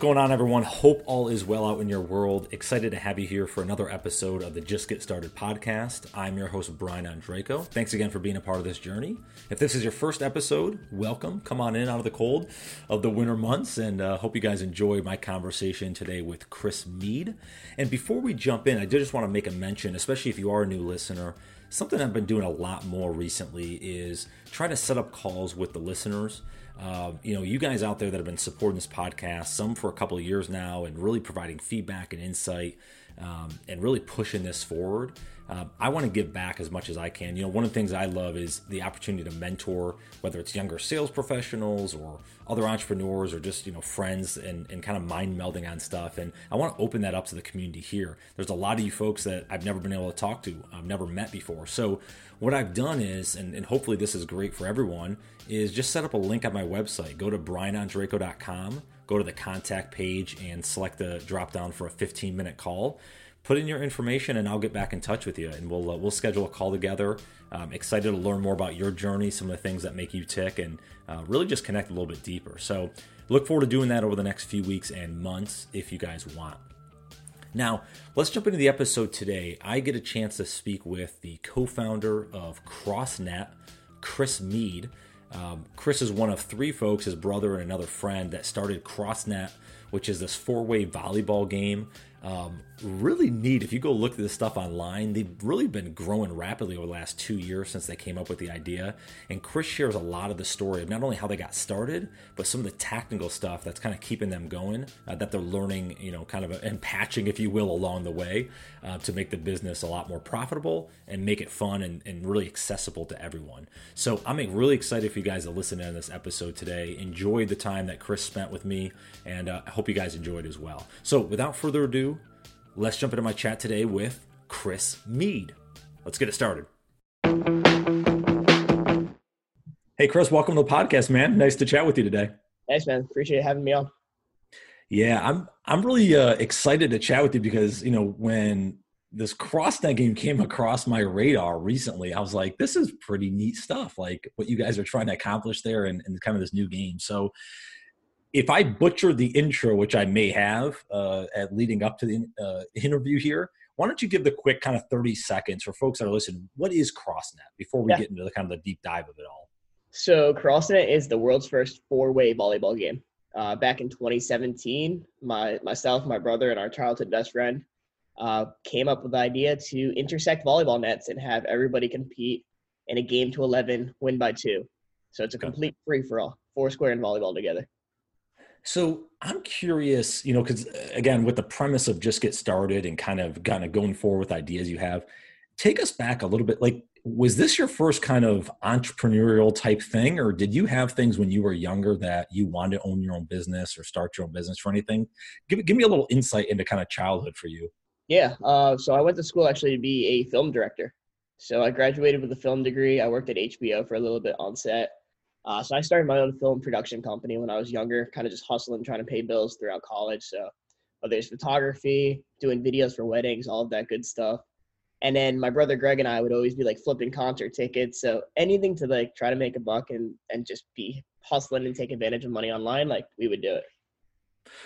going on, everyone? Hope all is well out in your world. Excited to have you here for another episode of the Just Get Started podcast. I'm your host, Brian Andreco. Thanks again for being a part of this journey. If this is your first episode, welcome. Come on in out of the cold of the winter months, and uh, hope you guys enjoy my conversation today with Chris Mead. And before we jump in, I did just want to make a mention, especially if you are a new listener. Something I've been doing a lot more recently is trying to set up calls with the listeners. Uh, you know, you guys out there that have been supporting this podcast, some for a couple of years now, and really providing feedback and insight, um, and really pushing this forward. Uh, I want to give back as much as I can. You know, one of the things I love is the opportunity to mentor, whether it's younger sales professionals or other entrepreneurs or just, you know, friends and, and kind of mind melding on stuff. And I want to open that up to the community here. There's a lot of you folks that I've never been able to talk to, I've never met before. So what I've done is, and, and hopefully this is great for everyone, is just set up a link on my website. Go to brianandreco.com, go to the contact page, and select the drop down for a 15 minute call put in your information and I'll get back in touch with you and we'll uh, we'll schedule a call together. I'm excited to learn more about your journey, some of the things that make you tick, and uh, really just connect a little bit deeper. So look forward to doing that over the next few weeks and months if you guys want. Now, let's jump into the episode today. I get a chance to speak with the co founder of CrossNet, Chris Mead. Um, Chris is one of three folks, his brother and another friend, that started CrossNet, which is this four way volleyball game um, really neat. If you go look at this stuff online, they've really been growing rapidly over the last two years since they came up with the idea. And Chris shares a lot of the story of not only how they got started, but some of the technical stuff that's kind of keeping them going, uh, that they're learning, you know, kind of a, and patching, if you will, along the way uh, to make the business a lot more profitable and make it fun and, and really accessible to everyone. So I'm really excited for you guys to listen in this episode today. Enjoyed the time that Chris spent with me, and uh, I hope you guys enjoyed as well. So without further ado, let's jump into my chat today with Chris Mead. Let's get it started. Hey, Chris, welcome to the podcast, man. Nice to chat with you today. Thanks, man. Appreciate having me on. Yeah, I'm I'm really uh, excited to chat with you because you know when this CrossNet game came across my radar recently, I was like, this is pretty neat stuff. Like what you guys are trying to accomplish there and, and kind of this new game. So if I butcher the intro, which I may have uh, at leading up to the uh, interview here, why don't you give the quick kind of 30 seconds for folks that are listening? What is CrossNet before we yeah. get into the kind of the deep dive of it all? So CrossNet is the world's first four-way volleyball game. Uh, back in 2017, my myself, my brother, and our childhood best friend uh, came up with the idea to intersect volleyball nets and have everybody compete in a game to 11, win by two. So it's a complete free for all, four square and volleyball together. So I'm curious, you know, because uh, again, with the premise of just get started and kind of kind of going forward with ideas you have, take us back a little bit. Like, was this your first kind of entrepreneurial type thing, or did you have things when you were younger that you wanted to own your own business or start your own business for anything? Give give me a little insight into kind of childhood for you. Yeah, uh, so I went to school actually to be a film director. So I graduated with a film degree. I worked at HBO for a little bit on set. Uh, so I started my own film production company when I was younger, kind of just hustling, trying to pay bills throughout college. So whether it's photography, doing videos for weddings, all of that good stuff. And then my brother Greg and I would always be like flipping concert tickets. So anything to like try to make a buck and and just be hustling and take advantage of money online, like we would do it.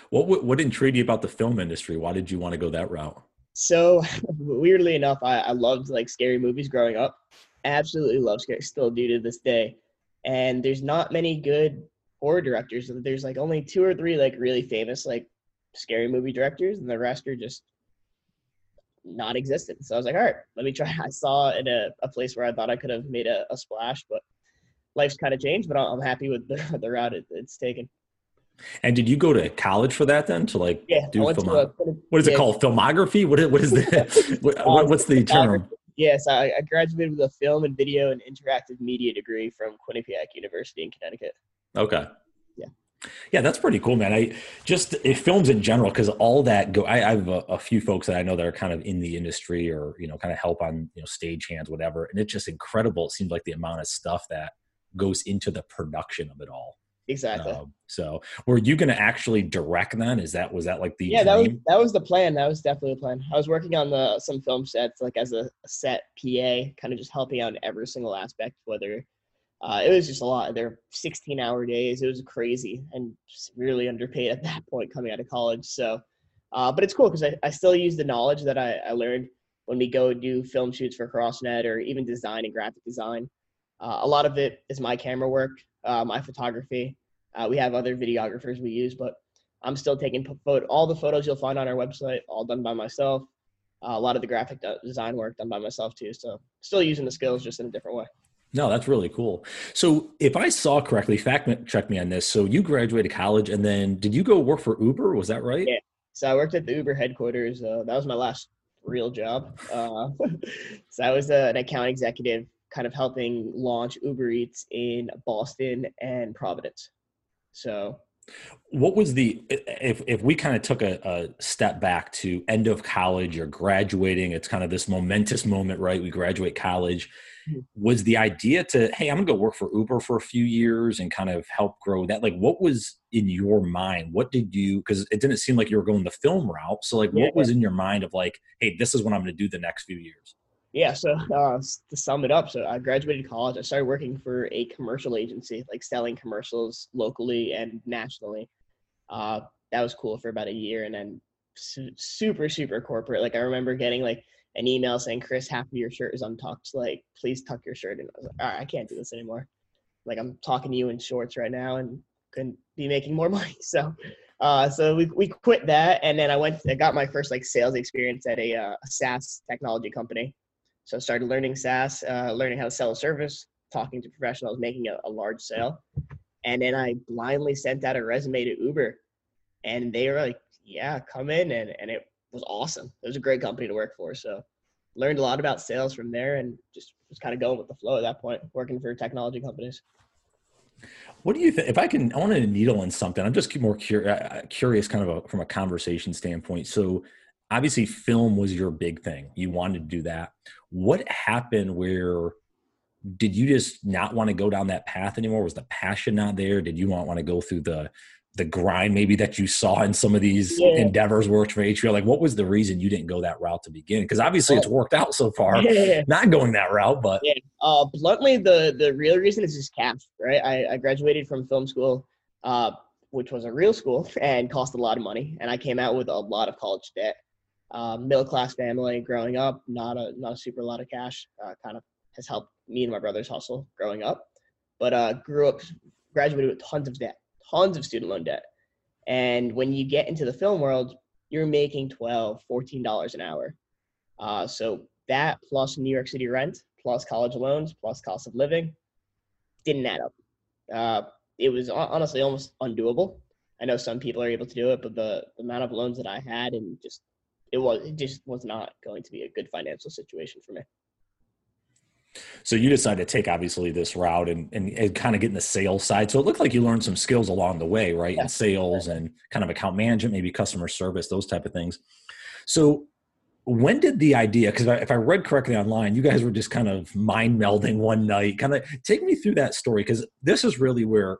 What what intrigued you about the film industry? Why did you want to go that route? So weirdly enough, I, I loved like scary movies growing up. Absolutely love scary, still do to this day and there's not many good horror directors. There's like only two or three like really famous like scary movie directors, and the rest are just not existent. So I was like, all right, let me try. I saw in a, a place where I thought I could have made a, a splash, but life's kind of changed. But I'm happy with the, the route it, it's taken. And did you go to college for that then to like yeah, do film? What is yeah. it called? Filmography? What is, what is the what, um, what's the term? Yes, I, I graduated with a film and video and interactive media degree from Quinnipiac University in Connecticut. Okay. Yeah. Yeah, that's pretty cool, man. I just it films in general because all that go. I, I have a, a, few folks that I know that are kind of in the industry or you know kind of help on you know stage hands, whatever, and it's just incredible. It seems like the amount of stuff that goes into the production of it all. Exactly. Um, so, were you going to actually direct then? Is that was that like the yeah dream? that was that was the plan. That was definitely the plan. I was working on the some film sets like as a, set PA, kind of just helping out in every single aspect, whether uh, it was just a lot. They're 16 hour days. It was crazy and severely underpaid at that point coming out of college. So, uh, but it's cool because I, I still use the knowledge that I, I learned when we go do film shoots for CrossNet or even design and graphic design. Uh, a lot of it is my camera work, uh, my photography. Uh, we have other videographers we use, but I'm still taking photo, all the photos you'll find on our website, all done by myself. Uh, a lot of the graphic design work done by myself too. So still using the skills just in a different way. No, that's really cool. So, if I saw correctly, fact check me on this. So, you graduated college, and then did you go work for Uber? Was that right? Yeah. So, I worked at the Uber headquarters. Uh, that was my last real job. Uh, so, I was uh, an account executive, kind of helping launch Uber Eats in Boston and Providence. So, what was the if if we kind of took a, a, step back to end of college or graduating it's kind of this momentous moment right? We graduate college. Mm-hmm. was the idea to hey i'm gonna go work for uber for a few years and kind of help grow that like what was in your mind? What did you because it didn't seem like you were going the film route so like yeah, what was in your mind of like hey this is what i'm gonna do the next few years yeah so uh, to sum it up so i graduated college. I started working for a commercial agency like selling commercials locally and nationally. Uh, that was cool for about a year and then su- super super corporate. Like i remember getting like an email saying chris half of your shirt is untucked. Like please tuck your shirt and i was like all right i can't do this anymore. Like i'm talking to you in shorts right now and couldn't be making more money. So uh, so we, we quit that and then i went i got my first like sales experience at a, uh, a saas technology company so I started learning SaaS, uh, learning how to sell a service, talking to professionals, making a, a large sale. And then I blindly sent out a resume to Uber. And they were like, yeah, come in. And, and it was awesome. It was a great company to work for. So learned a lot about sales from there and just was kind of going with the flow at that point, working for technology companies. What do you think? If I can, I want to needle in something. I'm just more cur- uh, curious, kind of a, from a conversation standpoint. So, obviously film was your big thing you wanted to do that what happened where did you just not want to go down that path anymore was the passion not there did you not want to go through the the grind maybe that you saw in some of these yeah. endeavors worked for HBO? Like, what was the reason you didn't go that route to begin? Because obviously it's worked out so far, yeah. not going that route. But yeah. uh, bluntly, the the real reason is just cash, right? I, I graduated from film school, uh, which was a real school and cost a lot of money, and I came out with a lot of college debt um, middle class family growing up, not a not a super lot of cash. Uh, kind of has helped me and my brothers hustle growing up, but uh, grew up, graduated with tons of debt, tons of student loan debt. And when you get into the film world, you're making 12 $14 an hour. Uh, so that plus New York City rent, plus college loans, plus cost of living, didn't add up. Uh, it was honestly almost undoable. I know some people are able to do it, but the, the amount of loans that I had and just it was it just was not going to be a good financial situation for me. So you decided to take obviously this route and, and, and, kind of get in the sales side. So it looked like you learned some skills along the way, right? Yeah. In sales and kind of account management, maybe customer service, those type of things. So when did the idea, because if I read correctly online, you guys were just kind of mind melding one night. Kind of take me through that story, because this is really where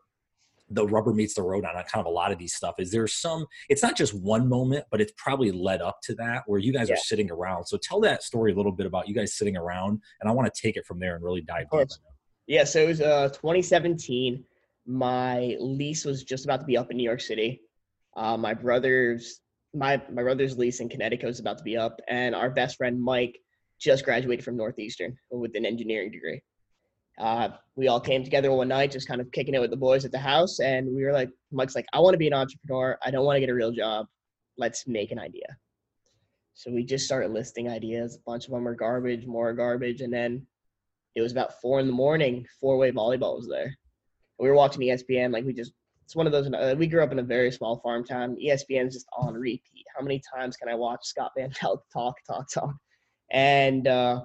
the rubber meets the road on kind of a lot of these stuff is there some it's not just one moment but it's probably led up to that where you guys yeah. are sitting around. So tell that story a little bit about you guys sitting around and i want to take it from there and really dive deep. yeah so it was uh 2017 my lease was just about to be up in new york city. Uh, my brother's my my brother's lease in connecticut was about to be up and our best friend mike just graduated from northeastern with an engineering degree uh, we all came together one night, just kind of kicking it with the boys at the house, and we were like, Mike's like, I want to be an entrepreneur. I don't want to get a real job. Let's make an idea. So we just started listing ideas. A bunch of them were garbage, more garbage, and then it was about four in the morning. Four way volleyball was there. We were watching ESPN. Like we just, it's one of those. Uh, we grew up in a very small farm town. ESPN's just on repeat. How many times can I watch Scott Van Pelt talk, talk, talk? And uh,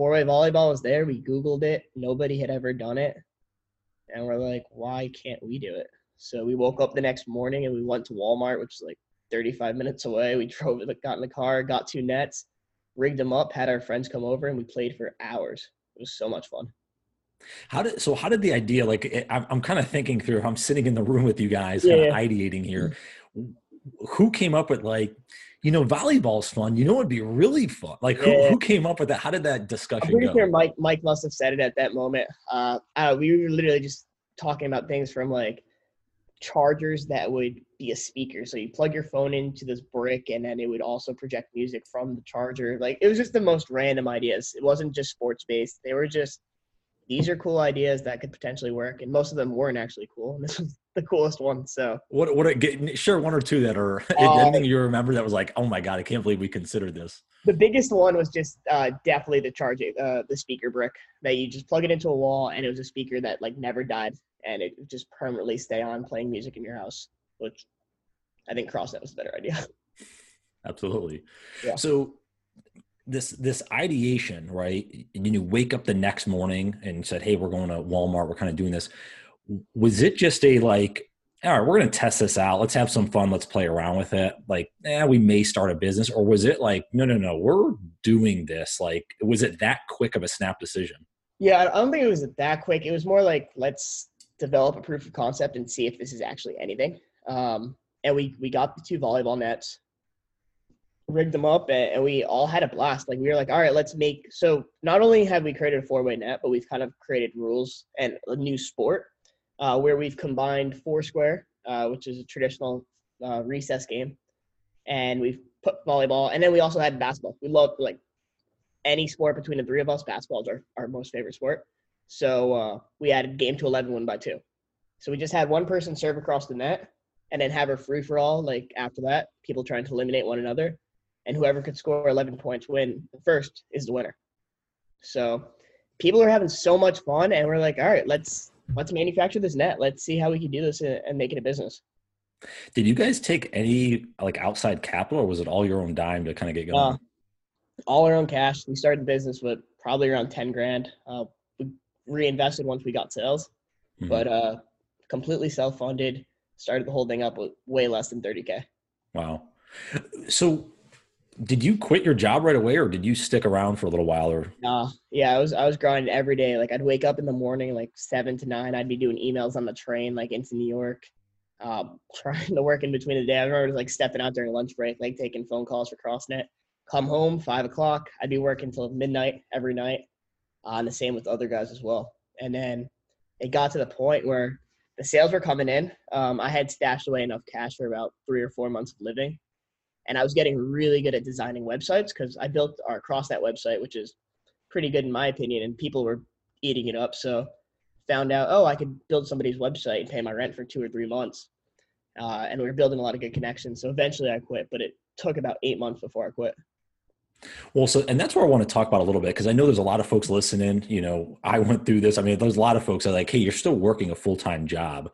four way volleyball was there. We Googled it. Nobody had ever done it. And we're like, why can't we do it? So we woke up the next morning and we went to Walmart, which is like 35 minutes away. We drove, got in the car, got two nets, rigged them up, had our friends come over, and we played for hours. It was so much fun. How did so? How did the idea? Like, I'm, I'm kind of thinking through. I'm sitting in the room with you guys, yeah, kind of ideating here. Mm-hmm. Who came up with like, You know, volleyball's fun. You know, it'd be really fun. Like, who, Yeah. who came up with that? How did that discussion I'm pretty go? sure Mike Mike must have said it at that moment. Uh, uh, we were literally just talking about things from like chargers that would be a speaker. So you plug your phone into this brick, and then it would also project music from the charger. Like it was just the most random ideas. It wasn't just sports based. They were just these are cool ideas that could potentially work, and most of them weren't actually cool. And this was the coolest one. So What? What? Get, share one or two that are Uh, anything you remember that was like, oh my god, I can't believe we considered this. the biggest one was just uh, definitely the charging uh, the speaker brick that you just plug it into a wall and it was a speaker that like never died and it just permanently stay on playing music in your house which i think crossnet was a better idea Absolutely. Yeah. So this this ideation, right? You wake up the next morning and said, "Hey, we're going to Walmart. We're kind of doing this." Was it just a like, all right, we're going to test this out. Let's have some fun. Let's play around with it. Like, eh, we may start a business, or was it like, no, no, no, we're doing this? Like, was it that quick of a snap decision? yeah i don't think it was that quick it was more like let's develop a proof of concept and see if this is actually anything um, and we we got the two volleyball nets rigged them up and, and we all had a blast like we were like all right let's make so not only have we created a four-way net but we've kind of created rules and a new sport uh, where we've combined foursquare uh, which is a traditional uh, recess game and we've put volleyball and then we also had basketball. We love like any sport between the three of us basketball is our, our most favorite sport. So uh, we added game to 11 one by two. So we just had one person serve across the net and then have a free for all like after that people trying to eliminate one another and whoever could score 11 points win first is the winner. So people are having so much fun and we're like all right let's let's manufacture this net let's see how we can do this and, make it a business Did you guys take any like outside capital, or was it all your own dime to kind of get going? Uh, all our own cash we started the business with probably around 10 grand uh, we reinvested once we got sales Mhm. but uh completely self-funded started the whole thing up with way less than 30k Wow. So, did you quit your job right away, or did you stick around for a little while? Or Nah, yeah, I was I was grinding every day. Like I'd wake up in the morning, like seven to nine. I'd be doing emails on the train, like into New York, um, trying to work in between the day. I remember like stepping out during lunch break, like taking phone calls for CrossNet. Come home five o'clock. I'd be working till midnight every night, uh, and the same with other guys as well. And then it got to the point where the sales were coming in. Um, I had stashed away enough cash for about three or four months of living, and I was getting really good at designing websites because I built our CrossNet website, which is pretty good in my opinion, and people were eating it up. So found out, oh, I could build somebody's website and pay my rent for two or three months. Uh, and we were building a lot of good connections. So eventually I quit, but it took about eight months before I quit. Well, so and that's where I want to talk about a little bit because I know there's a lot of folks listening. You know, I went through this. I mean, there's a lot of folks that are like, "Hey, you're still working a full time job."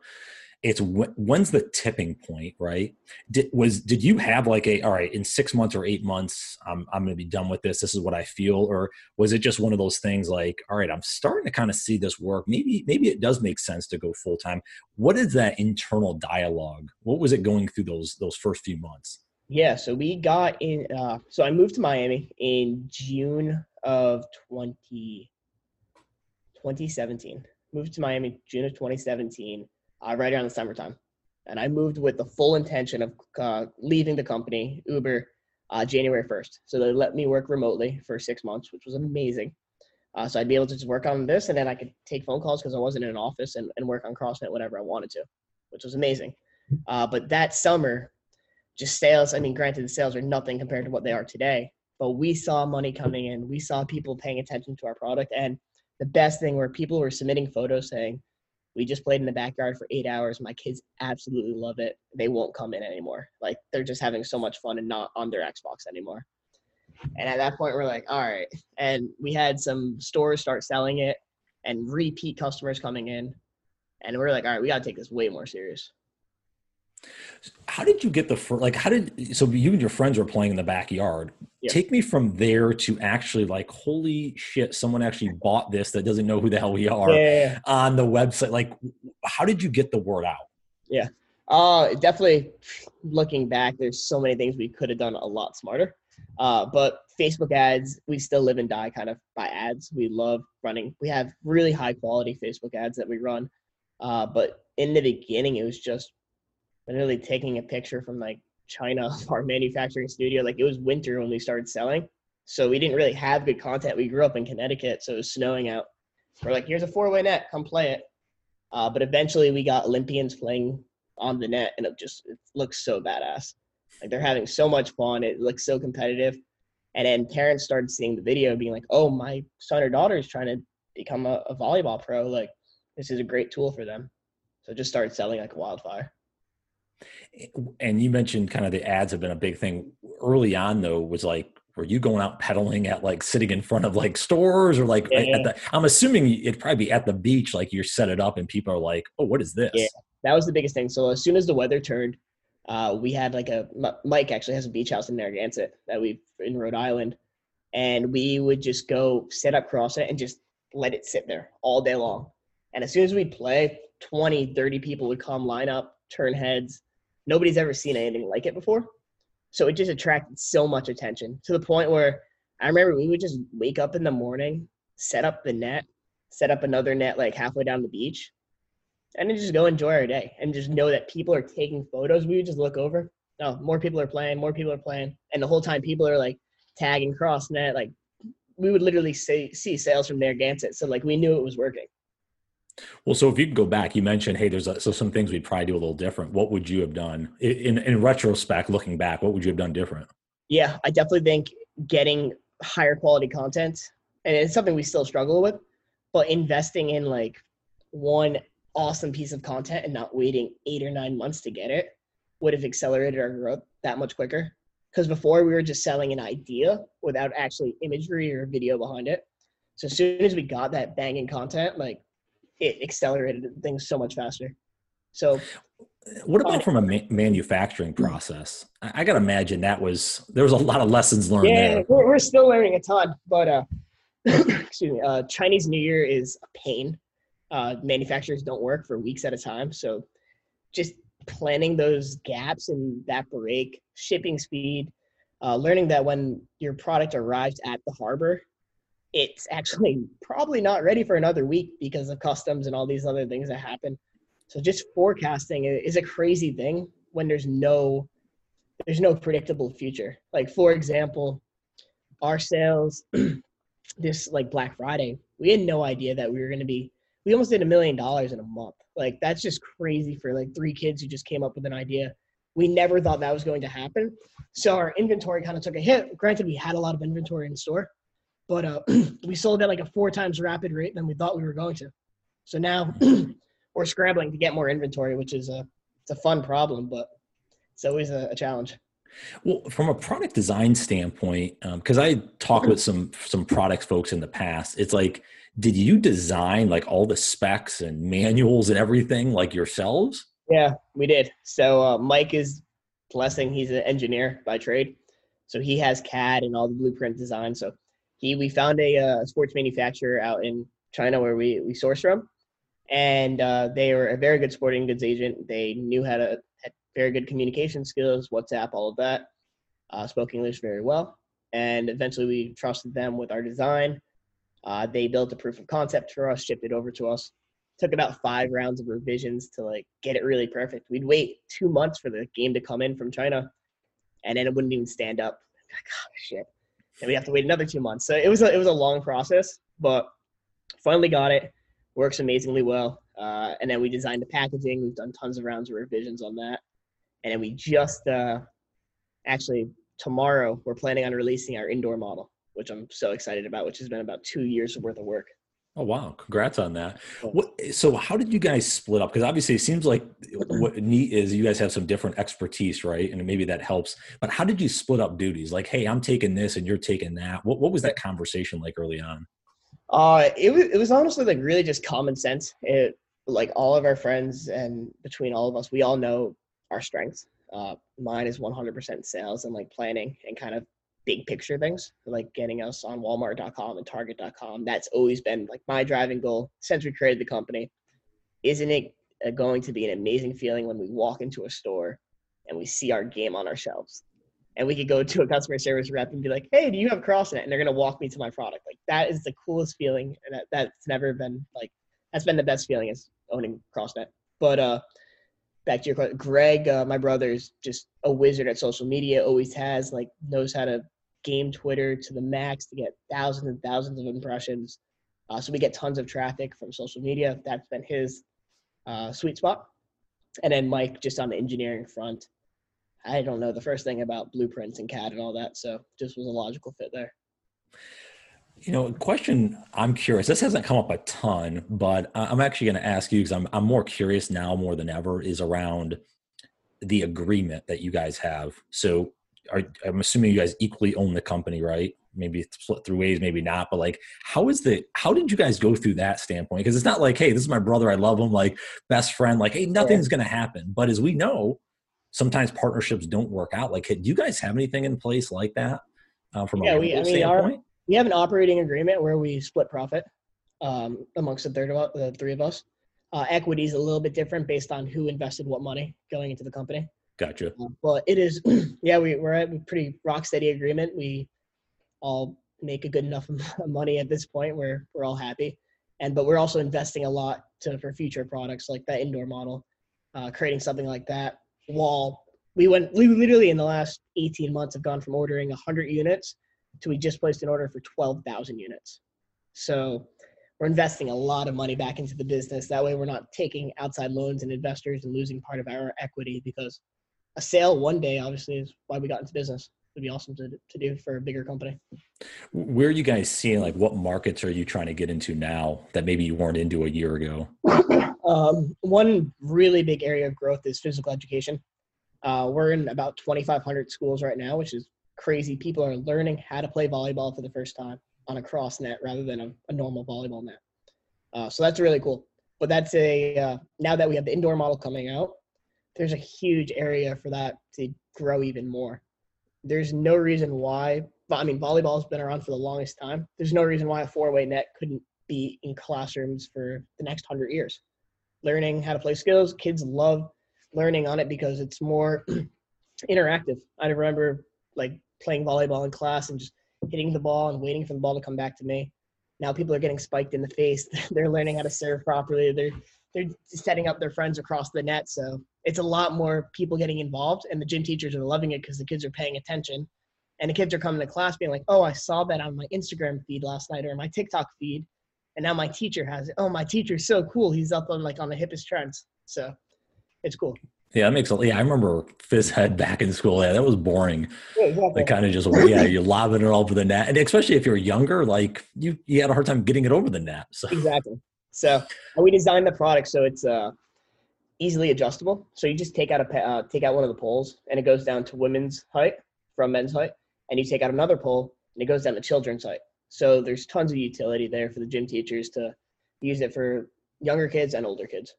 It's when's the tipping point, right? Did was did you have like a all right in six months or eight months? I'm I'm going to be done with this. This is what I feel, or was it just one of those things like, all right, I'm starting to kind of see this work. Maybe maybe it does make sense to go full time. What is that internal dialogue? What was it going through those those first few months? Yeah, so we got in. Uh, so I moved to Miami in June of 20, 2017. Moved to Miami June of 2017, uh, right around the summertime. And I moved with the full intention of uh, leaving the company, Uber, uh, January 1st. So they let me work remotely for six months, which was amazing. Uh, so I'd be able to just work on this and then I could take phone calls because I wasn't in an office and, and work on CrossNet whenever I wanted to, which was amazing. Uh, but that summer, just sales. I mean, granted, the sales are nothing compared to what they are today, but we saw money coming in. We saw people paying attention to our product. And the best thing were people were submitting photos saying, we just played in the backyard for eight hours. My kids absolutely love it. They won't come in anymore. Like they're just having so much fun and not on their Xbox anymore. And at that point, we're like, all right. And we had some stores start selling it and repeat customers coming in. And we're like, all right, we got to take this way more serious. How did you get the first, like, how did, so you and your friends were playing in the backyard. Yeah. Take me from there to actually like, holy shit, someone actually bought this that doesn't know who the hell we are Yeah. on the website. Like, how did you get the word out? Yeah. Uh, definitely looking back, there's so many things we could have done a lot smarter. Uh, but Facebook ads, we still live and die kind of by ads. We love running. We have really high quality Facebook ads that we run. Uh, but in the beginning, it was just literally taking a picture from like China, of our manufacturing studio. Like it was winter when we started selling. So we didn't really have good content. We grew up in Connecticut, so it was snowing out. We're like, here's a four way net, come play it. Uh, but eventually we got Olympians playing on the net and it just it looks so badass. Like they're having so much fun. It looks so competitive. And then parents started seeing the video being like, oh, my son or daughter is trying to become a, a volleyball pro. Like this is a great tool for them. So just started selling like wildfire. And you mentioned kind of the ads have been a big thing early on though was like were you going out pedaling at like sitting in front of like stores or like yeah. the, I'm assuming it'd probably be at the beach, like you're set it up and people are like, oh, what is this? Yeah, that was the biggest thing. So as soon as the weather turned, uh, we had like a Mike actually has a beach house in Narragansett that we in Rhode Island, and we would just go set up CrossNet and just let it sit there all day long. And as soon as we'd play, 20, 30 people would come line up, turn heads. Nobody's ever seen anything like it before. So it just attracted so much attention to the point where I remember we would just wake up in the morning, set up the net, set up another net like halfway down the beach, and then just go enjoy our day and just know that people are taking photos. We would just look over. Oh, more people are playing, more people are playing. And the whole time people are like tagging cross net, like we would literally see, see sales from Narragansett. So like we knew it was working. Well, so if you could go back, you mentioned, hey, there's a, so some things we'd probably do a little different. What would you have done in, in retrospect, looking back? What would you have done different? Yeah, I definitely think getting higher quality content, and it's something we still struggle with, but investing in like one awesome piece of content and not waiting eight or nine months to get it would have accelerated our growth that much quicker. Because before we were just selling an idea without actually imagery or video behind it. So as soon as we got that banging content, like it accelerated things so much faster. So, what about from a ma- manufacturing process? I, I got to imagine that was there was a lot of lessons learned. Yeah, there. We're, we're still learning a ton, but uh, excuse me, uh, Chinese New Year is a pain. Uh, manufacturers don't work for weeks at a time, so just planning those gaps and that break, shipping speed, uh, learning that when your product arrives at the harbor, it's actually probably not ready for another week because of customs and all these other things that happen. So just forecasting is a crazy thing when there's no there's no predictable future. Like for example, our sales this like Black Friday, we had no idea that we were going to be we almost did a million dollars in a month. Like that's just crazy for like three kids who just came up with an idea. We never thought that was going to happen. So our inventory kind of took a hit. Granted, we had a lot of inventory in store, but uh, we sold at like a four times rapid rate than we thought we were going to. So now we're scrambling to get more inventory, which is a it's a fun problem, but it's always a, a challenge. Well, from a product design standpoint, because um, I talked with some some products folks in the past, it's like, did you design like all the specs and manuals and everything like yourselves? Yeah, we did. So uh, Mike is blessing; he's an engineer by trade, so he has CAD and all the blueprint design. So he we found a uh, sports manufacturer out in China where we we source from, and uh, they were a very good sporting goods agent. They knew how to had very good communication skills, WhatsApp, all of that. Uh, spoke English very well, and eventually we trusted them with our design. Uh, they built a proof of concept for us, shipped it over to us. Took about five rounds of revisions to like get it really perfect. We'd wait two months for the game to come in from China, and then it wouldn't even stand up. Like, oh, shit and we have to wait another two months. So it was a, it was a long process, but finally got it. Works amazingly well. Uh, and then we designed the packaging. We've done tons of rounds of revisions on that, and then we just uh, actually tomorrow we're planning on releasing our indoor model, which I'm so excited about. Which has been about two years worth of work. Oh wow! Congrats on that. What, so, how did you guys split up? Because obviously, it seems like what neat is you guys have some different expertise, right? And maybe that helps. But how did you split up duties? Like, hey, I'm taking this, and you're taking that. What What was that conversation like early on? Uh, it was it was honestly like really just common sense. It like all of our friends and between all of us, we all know our strengths. Uh, mine is 100% sales and like planning and kind of big picture things, like getting us on Walmart.com and Target.com. That's always been like my driving goal since we created the company. Isn't it uh, going to be an amazing feeling when we walk into a store and we see our game on our shelves? And we could go to a customer service rep and be like, "Hey, do you have CrossNet?" And they're gonna walk me to my product. Like that is the coolest feeling, and that, that's never been like that's been the best feeling is owning CrossNet. But uh, back to your question, Greg, uh, my brother is just a wizard at social media. Always has like knows how to game Twitter to the max to get thousands and thousands of impressions. Uh, so we get tons of traffic from social media. That's been his uh, sweet spot. And then Mike just on the engineering front. I don't know the first thing about blueprints and CAD and all that, so just was a logical fit there. You know, question I'm curious. This hasn't come up a ton, but I'm actually going to ask you because I'm I'm more curious now more than ever is around the agreement that you guys have. So, are, I'm assuming you guys equally own the company, right? Maybe split through ways, maybe not. But like, how is the how did you guys go through that standpoint? Because it's not like, hey, this is my brother, I love him, like best friend. Like, hey, nothing's yeah. going to happen. But as we know, sometimes partnerships don't work out. Like, do you guys have anything in place like that uh, from yeah, a we, I mean, standpoint? Our, we have an operating agreement where we split profit um, amongst the third of the three of us. Uh, equity is a little bit different based on who invested what money going into the company. Gotcha. Uh, but it is, yeah, we, we're at a pretty rock steady agreement. We all make a good enough money at this point where we're all happy. And but we're also investing a lot to for future products like that indoor model, uh, creating something like that. Wall. We went. We literally in the last 18 months have gone from ordering 100 units to we just placed an order for 12,000 units. So we're investing a lot of money back into the business. That way, we're not taking outside loans and investors and losing part of our equity because a sale one day, obviously, is why we got into business. It'd be awesome to, to do for a bigger company. Where are you guys seeing, like, what markets are you trying to get into now that maybe you weren't into a year ago? um, one really big area of growth is physical education. Uh, we're in about 2,500 schools right now, which is crazy. People are learning how to play volleyball for the first time on a cross net rather than a, a normal volleyball net. Uh, so that's really cool. But that's a uh, now that we have the indoor model coming out, there's a huge area for that to grow even more. There's no reason why. I mean, volleyball has been around for the longest time. There's no reason why a four-way net couldn't be in classrooms for the next hundred years. Learning how to play skills, kids love learning on it because it's more interactive. I remember like playing volleyball in class and just hitting the ball and waiting for the ball to come back to me. Now people are getting spiked in the face. they're learning how to serve properly. They're they're setting up their friends across the net. So it's a lot more people getting involved, and the gym teachers are loving it because the kids are paying attention, and the kids are coming to class being like, "Oh, I saw that on my Instagram feed last night or my TikTok feed, and now my teacher has it. Oh, my teacher's so cool. He's up on like on the hippest trends. So it's cool. Yeah, that makes a yeah. I remember phys ed back in school. Yeah, that was boring. Yeah, exactly. kind of just yeah, you're lobbing it over the net, and especially if you're younger, like you you had a hard time getting it over the net. So exactly. So we designed the product so it's uh easily adjustable. So you just take out a uh, take out one of the poles, and it goes down to women's height from men's height, and you take out another pole, and it goes down to children's height. So there's tons of utility there for the gym teachers to use it for younger kids and older kids.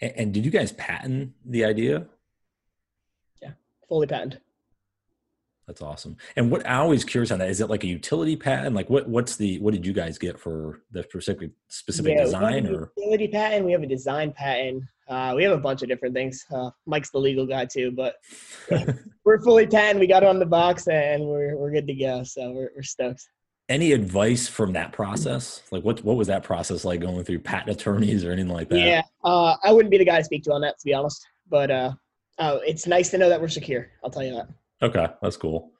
And, and did you guys patent the idea? Yeah, fully patented. That's awesome. And what I always curious on that is it like a utility patent? Like what what's the what did you guys get for the specific specific yeah, design or utility patent? We have a design patent. Uh, we have a bunch of different things. Uh, Mike's the legal guy too, but yeah, we're fully patent. We got it on the box and we're we're good to go. So we're we're stoked any advice from that process? Like what what was that process like going through patent attorneys or anything like that? Yeah, uh, I wouldn't be the guy to speak to on that, to be honest. But uh, uh, it's nice to know that we're secure. I'll tell you that. Okay, that's cool.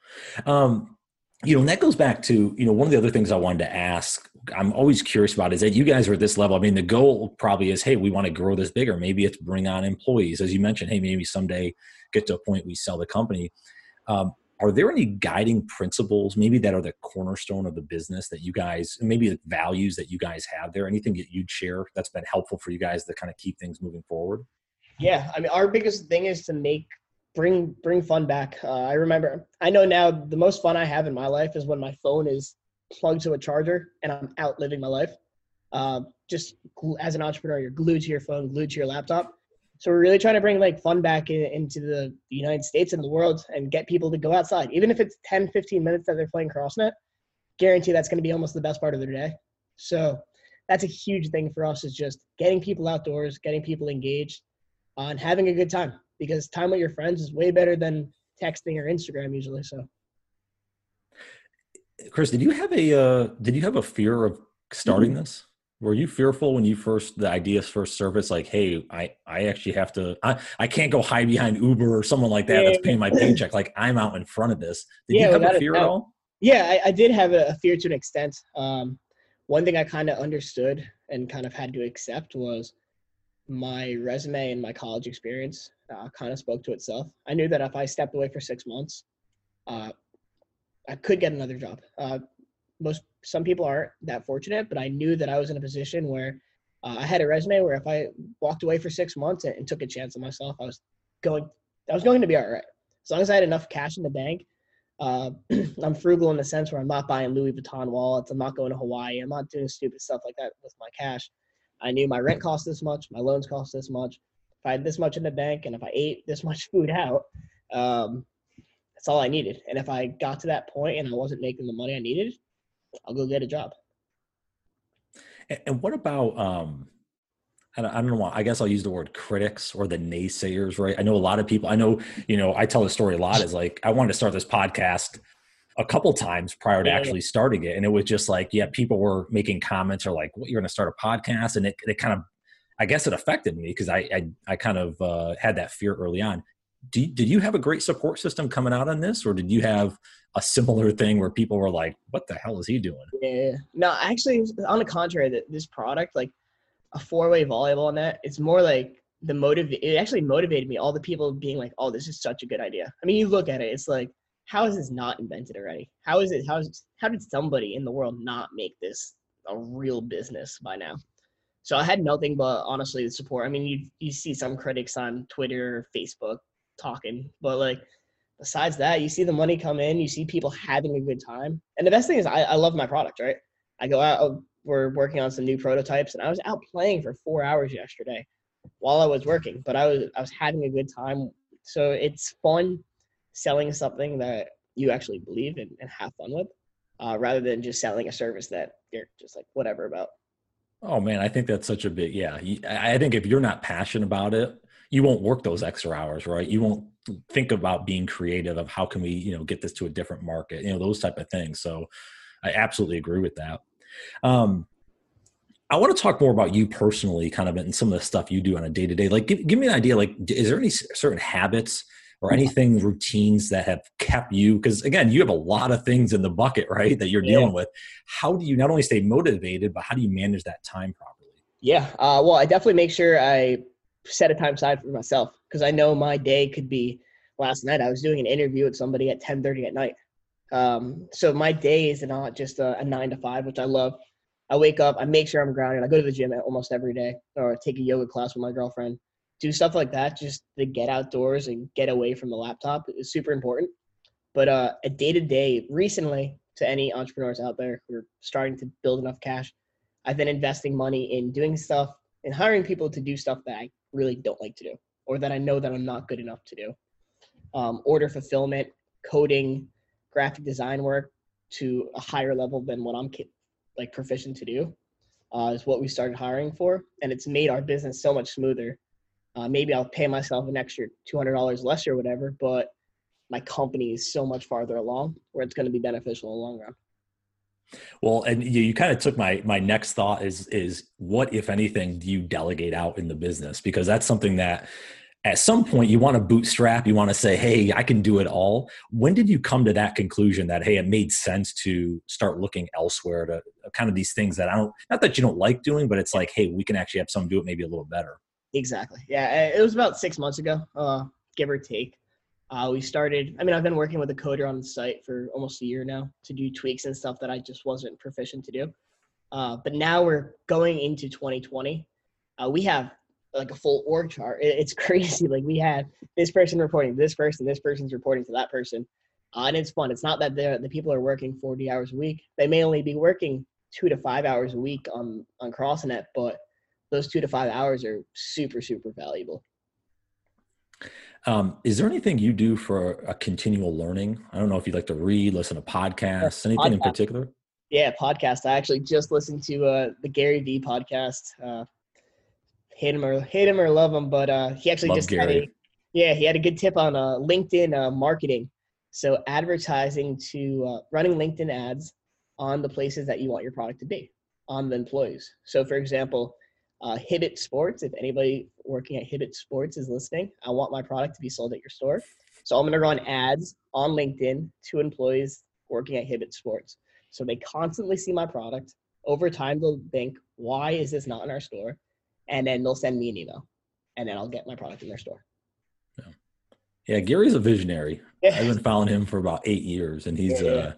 Um, you know, and that goes back to you know one of the other things I wanted to ask. I'm always curious about is that you guys are at this level. I mean, the goal probably is, hey, we want to grow this bigger. Maybe it's bring on employees, as you mentioned. Hey, maybe someday get to a point we sell the company. Um, are there any guiding principles maybe that are the cornerstone of the business that you guys maybe the values that you guys have there anything that you'd share that's been helpful for you guys to kind of keep things moving forward yeah i mean our biggest thing is to make bring bring fun back uh, i remember i know now the most fun i have in my life is when my phone is plugged to a charger and i'm out living my life uh, just as an entrepreneur you're glued to your phone glued to your laptop so we're really trying to bring like fun back in, into the United States and the world and get people to go outside. Even if it's 10, 15 minutes that they're playing CrossNet, guarantee that's going to be almost the best part of their day. So that's a huge thing for us is just getting people outdoors, getting people engaged, uh, and having a good time because time with your friends is way better than texting or Instagram usually. So, Chris, did you have a uh, did you have a fear of starting mm-hmm. this? Were you fearful when you first the ideas first surfaced? Like, hey, I I actually have to. I I can't go hide behind Uber or someone like that yeah. that's paying my paycheck. Like I'm out in front of this. Did yeah, you have a fear at all? Yeah, I, I, did have a, fear to an extent. Um, one thing I kind of understood and kind of had to accept was my resume and my college experience uh, kind of spoke to itself. I knew that if I stepped away for six months, uh, I could get another job. Uh, most some people aren't that fortunate, but I knew that I was in a position where uh, I had a resume where if I walked away for six months and, and, took a chance on myself, I was going I was going to be all right. As long as I had enough cash in the bank, uh, I'm frugal in the sense where I'm not buying Louis Vuitton wallets. I'm not going to Hawaii. I'm not doing stupid stuff like that with my cash. I knew my rent cost this much, my loans cost this much. If I had this much in the bank, and if I ate this much food out, um, that's all I needed. And if I got to that point and I wasn't making the money I needed, I'll go get a job. And what about um I don't, know I guess I'll use the word critics or the naysayers, right? I know a lot of people I know, you know, I tell the story a lot is like I wanted to start this podcast a couple times prior to actually starting it. And it was just like, yeah, people were making comments or like, what, you're going to start a podcast. And it, it kind of, I guess it affected me because I, I, I, kind of uh, had that fear early on. Did, did you have a great support system coming out on this or did you have a similar thing where people were like, "What the hell is he doing?" Yeah, no, actually, on the contrary, that this product, like a four-way volleyball net, it's more like the motive. It actually motivated me. All the people being like, "Oh, this is such a good idea." I mean, you look at it, it's like, how is this not invented already? How is it? How is how did somebody in the world not make this a real business by now? So I had nothing but honestly the support. I mean, you you see some critics on Twitter, Facebook talking, but like besides that, you see the money come in, you see people having a good time. And the best thing is, I, I love my product, right? I go out, oh, we're working on some new prototypes, and I was out playing for four hours yesterday while I was working, but I was I was having a good time. So it's fun selling something that you actually believe in and have fun with, uh, rather than just selling a service that you're just like whatever about. Oh man, I think that's such a big yeah. I think if you're not passionate about it, you won't work those extra hours, right? You won't think about being creative of how can we you know get this to a different market you know those type of things so i absolutely agree with that um I want to talk more about you personally, kind of, and some of the stuff you do on a day to day. Like, give, give me an idea. Like, is there any certain habits or anything routines that have kept you? Because again, you have a lot of things in the bucket, right, that you're yeah. dealing with. How do you not only stay motivated, but how do you manage that time properly? Yeah, uh, well, I definitely make sure I set a time aside for myself because I know my day could be. Last night I was doing an interview with somebody at 10:30 at night. Um, so my day is not just a, a, nine to five, which I love. I wake up, I make sure I'm grounded. I go to the gym almost every day, or take a yoga class with my girlfriend. Do stuff like that just to get outdoors and get away from the laptop is super important. But uh, a day to day, recently, to any entrepreneurs out there who are starting to build enough cash, I've been investing money in doing stuff and hiring people to do stuff that I really don't like to do or that I know that I'm not good enough to do. Um, order fulfillment, coding, graphic design work to a higher level than what I'm like proficient to do uh, is what we started hiring for, and it's made our business so much smoother. Uh, maybe I'll pay myself an extra two hundred dollars less or whatever, but my company is so much farther along where it's going to be beneficial in the long run. Well, and you, you kind of took my my next thought is is what if anything do you delegate out in the business? Because that's something that at some point you want to bootstrap you want to say hey i can do it all. When did you come to that conclusion that hey it made sense to start looking elsewhere to uh, kind of these things that i don't not that you don't like doing but it's like hey we can actually have someone do it maybe a little better exactly yeah it was about six months ago uh, give or take uh, we started, I mean, I've been working with a coder on the site for almost a year now to do tweaks and stuff that I just wasn't proficient to do. Uh, but now we're going into 2020. Uh, we have like a full org chart. It, it's crazy. Like we have this person reporting to this person, this person's reporting to that person. Uh, and it's fun. It's not that the people are working 40 hours a week. They may only be working two to five hours a week on, on CrossNet, but those two to five hours are super, super valuable. Um, is there anything you do for a continual learning? I don't know if you like to read, listen to podcasts, anything podcast. in particular? Yeah, podcast. I actually just listened to uh, the Gary Vee podcast. Uh, hate him or hate him or love him, but uh, he actually love just a yeah he had a good tip on uh, LinkedIn uh, marketing. So advertising to uh, running LinkedIn ads on the places that you want your product to be. on the employees. So, for example, uh, Hibbett Sports, if anybody working at Hibbett Sports is listening, I want my product to be sold at your store. So I'm going to run ads on LinkedIn to employees working at Hibbett Sports. So they constantly see my product. Over time, they'll think, why is this not in our store? And then they'll send me an email and then I'll get my product in their store. Yeah, yeah Gary's a visionary. Yeah. I've been following him for about eight years and he's, yeah, uh,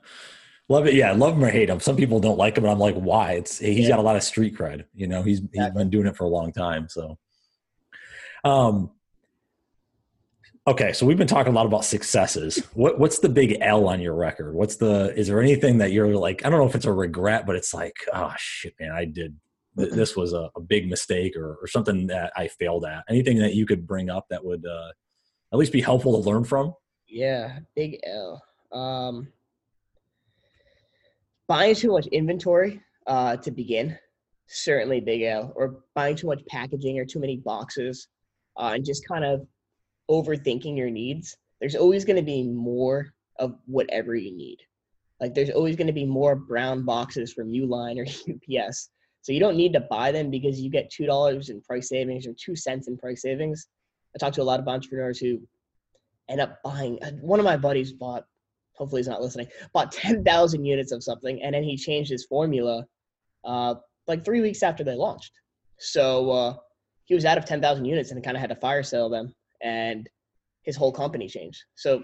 Love it. Yeah, love him or hate him. Some people don't like him, and I'm like, why? It's he's yeah. got a lot of street cred. You know, he's he's been doing it for a long time. So, um, okay, so we've been talking a lot about successes. What what's the big L on your record? What's the is there anything that you're like? I don't know if it's a regret, but it's like, oh shit, man, I did this was a, a big mistake or, or something that I failed at. Anything that you could bring up that would uh, at least be helpful to learn from? Yeah, big L. Um, buying too much inventory uh, to begin, certainly big L, or buying too much packaging or too many boxes, uh, and just kind of overthinking your needs. There's always going to be more of whatever you need. Like there's always going to be more brown boxes from Uline or UPS. So you don't need to buy them because you get two dollars in price savings or two cents in price savings. I talk to a lot of entrepreneurs who end up buying. One of my buddies bought hopefully he's not listening, bought 10,000 units of something, and then he changed his formula uh, like three weeks after they launched. So uh, he was out of 10,000 units and kind of had to fire sell them, and his whole company changed. So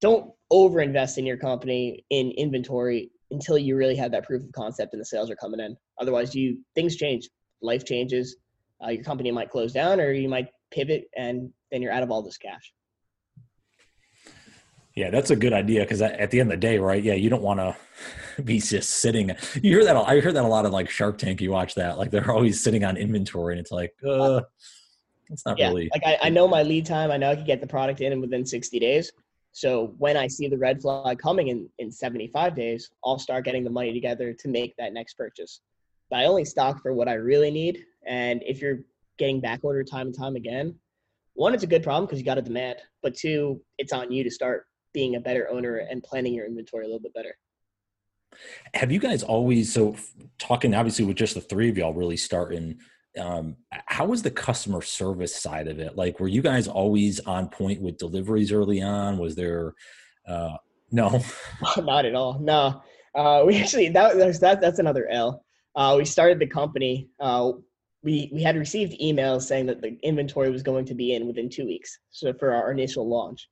don't overinvest in your company in inventory until you really have that proof of concept and the sales are coming in. Otherwise, you things change, life changes. Uh, your company might close down, or you might pivot, and then you're out of all this cash. Yeah, that's a good idea because at the end of the day, right? Yeah, you don't want to be just sitting. You hear that? I hear that a lot of like Shark Tank. You watch that, like they're always sitting on inventory, and it's like, uh, it's not yeah, really. Like I, I know my lead time. I know I can get the product in within sixty days. So when I see the red flag coming in in seventy five days, I'll start getting the money together to make that next purchase. But I only stock for what I really need, and if you're getting back order time and time again, one, it's a good problem because you got a demand. But two, it's on you to start being a better owner and planning your inventory a little bit better. Have you guys always so talking obviously with just the three of y'all really starting? Um, how was the customer service side of it? Like, were you guys always on point with deliveries early on? Was there uh, no? Not at all. No, uh, we actually that that's that, that's another L. Uh, we started the company. Uh, we we had received emails saying that the inventory was going to be in within two weeks. So for our initial launch,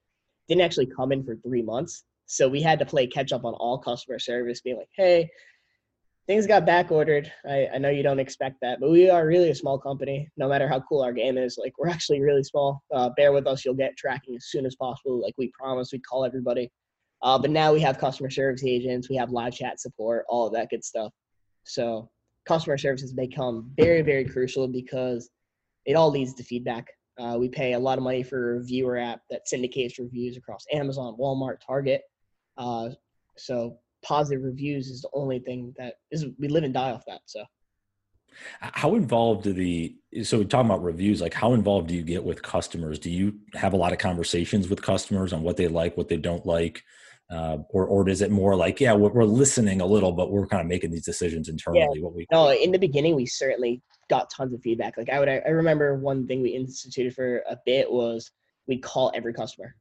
didn't actually come in for three months. So we had to play catch up on all customer service, being like, hey, things got back ordered. I, I know you don't expect that, but we are really a small company. No matter how cool our game is, like we're actually really small. Uh, bear with us. You'll get tracking as soon as possible. Like we promised, we'd call everybody. Uh, but now we have customer service agents, we have live chat support, all of that good stuff. So customer service has become very, very crucial because it all leads to feedback. Uh, we pay a lot of money for a reviewer app that syndicates reviews across Amazon, Walmart, Target. Uh, so positive reviews is the only thing that is we live and die off that. So how involved do the so we talking about reviews like how involved do you get with customers do you have a lot of conversations with customers on what they like what they don't like uh, or or is it more like yeah we're, we're, listening a little but we're kind of making these decisions internally yeah. what we no in the beginning we certainly got tons of feedback. Like i would i remember one thing we instituted for a bit was we'd call every customer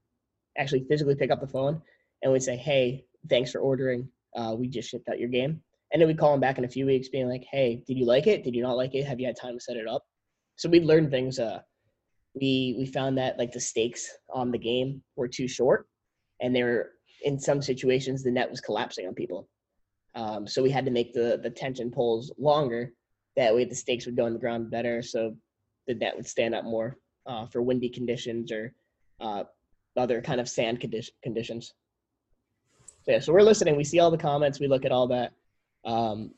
actually physically pick up the phone and we'd say hey thanks for ordering. Uh, we just shipped out your game. And then we'd call them back in a few weeks being like hey did you like it? Did you not like it? Have you had time to set it up? So we learned things uh, we we found that like the stakes on the game were too short and they were in some situations the net was collapsing on people. Um, so we had to make the the tension poles longer. That way the stakes would go on the ground better, so the net would stand up more uh, for windy conditions or uh, other kind of sand condi- conditions. So yeah, so we're listening. We see all the comments. We look at all that. Um,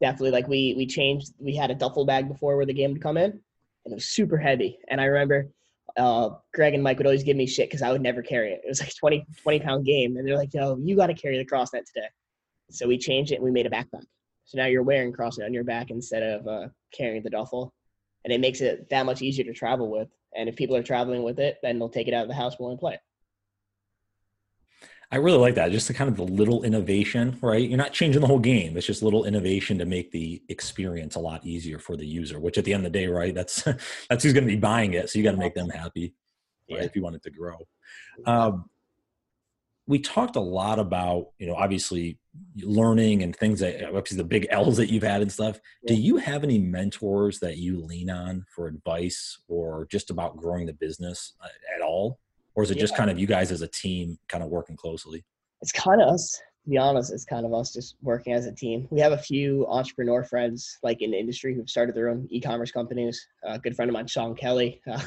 definitely, like we we changed. We had a duffel bag before where the game would come in, and it was super heavy. And I remember uh, Greg and Mike would always give me shit because I would never carry it. It was like 20, 20 pound game. And they're like, yo, you got to carry the CrossNet today. So we changed it and we made a backpack. So now you're wearing CrossNet on your back instead of uh, carrying the duffel. And it makes it that much easier to travel with. And if people are traveling with it, then they'll take it out of the house while they play I really like that. Just the kind of the little innovation, right? You're not changing the whole game. It's just little innovation to make the experience a lot easier for the user. Which at the end of the day, right? That's that's who's going to be buying it. So you got to make them happy, right? Yeah. If you want it to grow. Um, we talked a lot about, you know, obviously learning and things that obviously the big L's that you've had and stuff. Yeah. Do you have any mentors that you lean on for advice or just about growing the business uh, at all? or is it yeah. just kind of you guys as a team kind of working closely? It's kind of us. To be honest, it's kind of us just working as a team. We have a few entrepreneur friends, like in the industry, who've started their own e-commerce companies. A good friend of mine, Sean Kelly. Uh,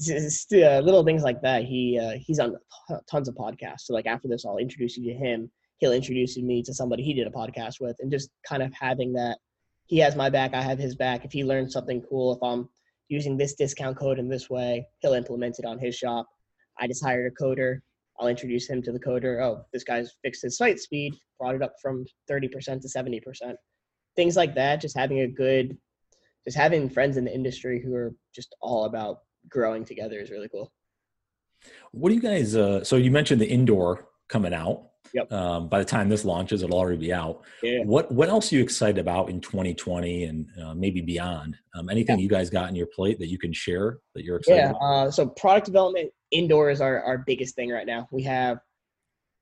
uh, little things like that. He uh, he's on tons of podcasts. So like after this, I'll introduce you to him. He'll introduce me to somebody he did a podcast with, and just kind of having that. He has my back. I have his back. If he learns something cool, if I'm using this discount code in this way, he'll implement it on his shop. I just hired a coder. I'll introduce him to the coder. Oh, this guy's fixed his site speed, brought it up from 30% to 70%. Things like that, just having a good, just having friends in the industry who are just all about growing together is really cool. What do you guys, uh, so you mentioned the indoor coming out. Yep. Um, by the time this launches, it'll already be out. Yeah. What What else are you excited about in 2020 and uh, maybe beyond? Um, anything yeah. you guys got in your plate that you can share that you're excited? Yeah. Uh, so product development indoors are our biggest thing right now. We have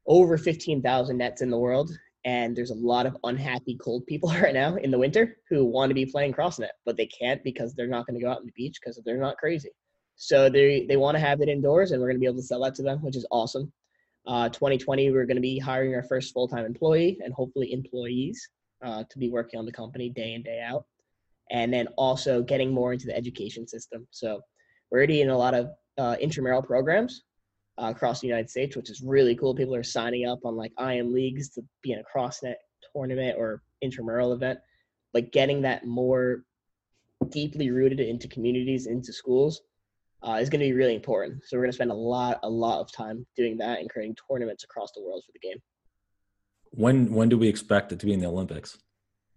over 15,000 nets in the world, and there's a lot of unhappy cold people right now in the winter who want to be playing CrossNet, but they can't because they're not going to go out on the beach because they're not crazy. So they they want to have it indoors, and we're going to be able to sell that to them, which is awesome. Uh, 2020, we're going to be hiring our first full time employee and hopefully employees uh, to be working on the company day in, day out. And then also getting more into the education system. So we're already in a lot of uh, intramural programs uh, across the United States, which is really cool. People are signing up on like IM leagues to be in a CrossNet tournament or intramural event. Like getting that more deeply rooted into communities, into schools, uh, is going to be really important. So we're going to spend a lot, a lot of time doing that and creating tournaments across the world for the game. When when do we expect it to be in the Olympics?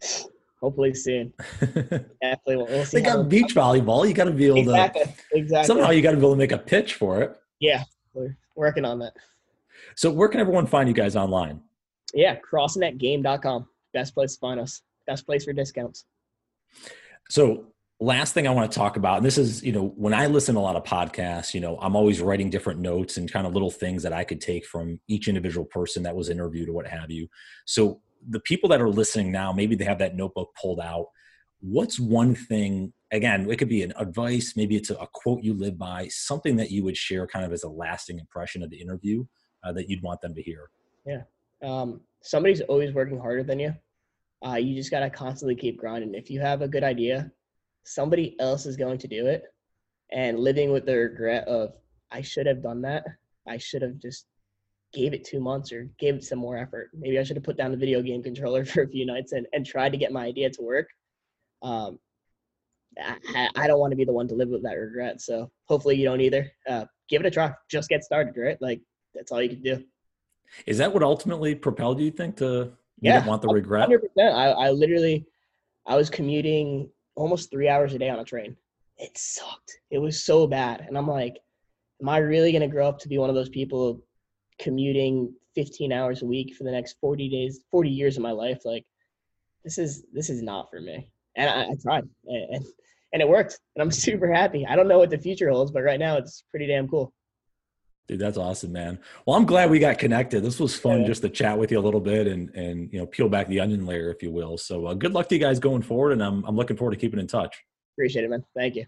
Hopefully soon. Definitely, we'll, we'll see. They got beach volleyball. You got to be able exactly, to exactly. Somehow you got to be able to make a pitch for it. Yeah, we're working on that. So where can everyone find you guys online? Yeah, crossnetgame.com. Best place to find us. Best place for discounts. So last thing I want to talk about, and this is, you know, when I listen to a lot of podcasts, you know, I'm always writing different notes and kind of little things that I could take from each individual person that was interviewed or what have you. So the people that are listening now, maybe they have that notebook pulled out. What's one thing, again, it could be an advice, maybe it's a, quote you live by, something that you would share kind of as a lasting impression of the interview uh, that you'd want them to hear? Yeah. Um, somebody's always working harder than you. Uh, you just got to constantly keep grinding. If you have a good idea, somebody else is going to do it and living with the regret of i should have done that. I should have just gave it two months or gave it some more effort. Maybe i should have put down the video game controller for a few nights and, and tried to get my idea to work. Um, I, I don't want to be the one to live with that regret so hopefully you don't either. Uh, give it a try. Just get started right? Like that's all you can do. Is that what ultimately propelled you think to you yeah, want the regret? 100% I, I literally i was commuting almost three hours a day on a train. It sucked. It was so bad. And I'm like, am I really going to grow up to be one of those people commuting 15 hours a week for the next 40 days, 40 years of my life? Like, this is this is not for me. And I, I tried, and and it worked. And I'm super happy. I don't know what the future holds, but right now it's pretty damn cool. Dude, that's awesome, man. Well, I'm glad we got connected. This was fun yeah. just to chat with you a little bit and and you know peel back the onion layer, if you will. So uh, good luck to you guys going forward, and I'm I'm looking forward to keeping in touch. Appreciate it, man. Thank you.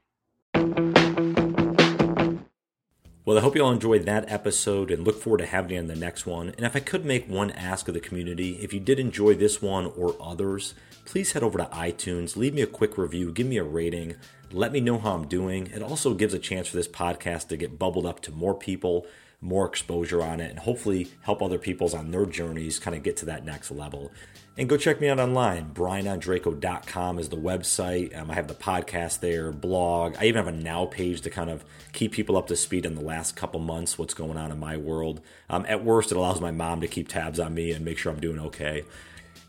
Well, I hope you all enjoyed that episode and look forward to having you on the next one. And if I could make one ask of the community, if you did enjoy this one or others, please head over to iTunes, leave me a quick review, give me a rating. Let me know how I'm doing. It also gives a chance for this podcast to get bubbled up to more people, more exposure on it, and hopefully help other people's on their journeys kind of get to that next level. And go check me out online. BrianOndrako.com is the website. Um, I have the podcast there, blog. I even have a now page to kind of keep people up to speed on the last couple months, what's going on in my world. Um, at worst, it allows my mom to keep tabs on me and make sure I'm doing okay.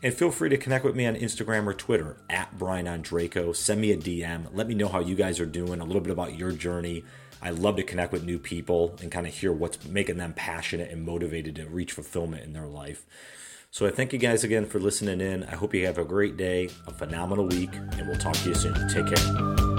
And feel free to connect with me on Instagram or Twitter at Brian Ondrako. Send me a DM. Let me know how you guys are doing, a little bit about your journey. I love to connect with new people and kind of hear what's making them passionate and motivated to reach fulfillment in their life. So I thank you guys again for listening in. I hope you have a great day, a phenomenal week, and we'll talk to you soon. Take care.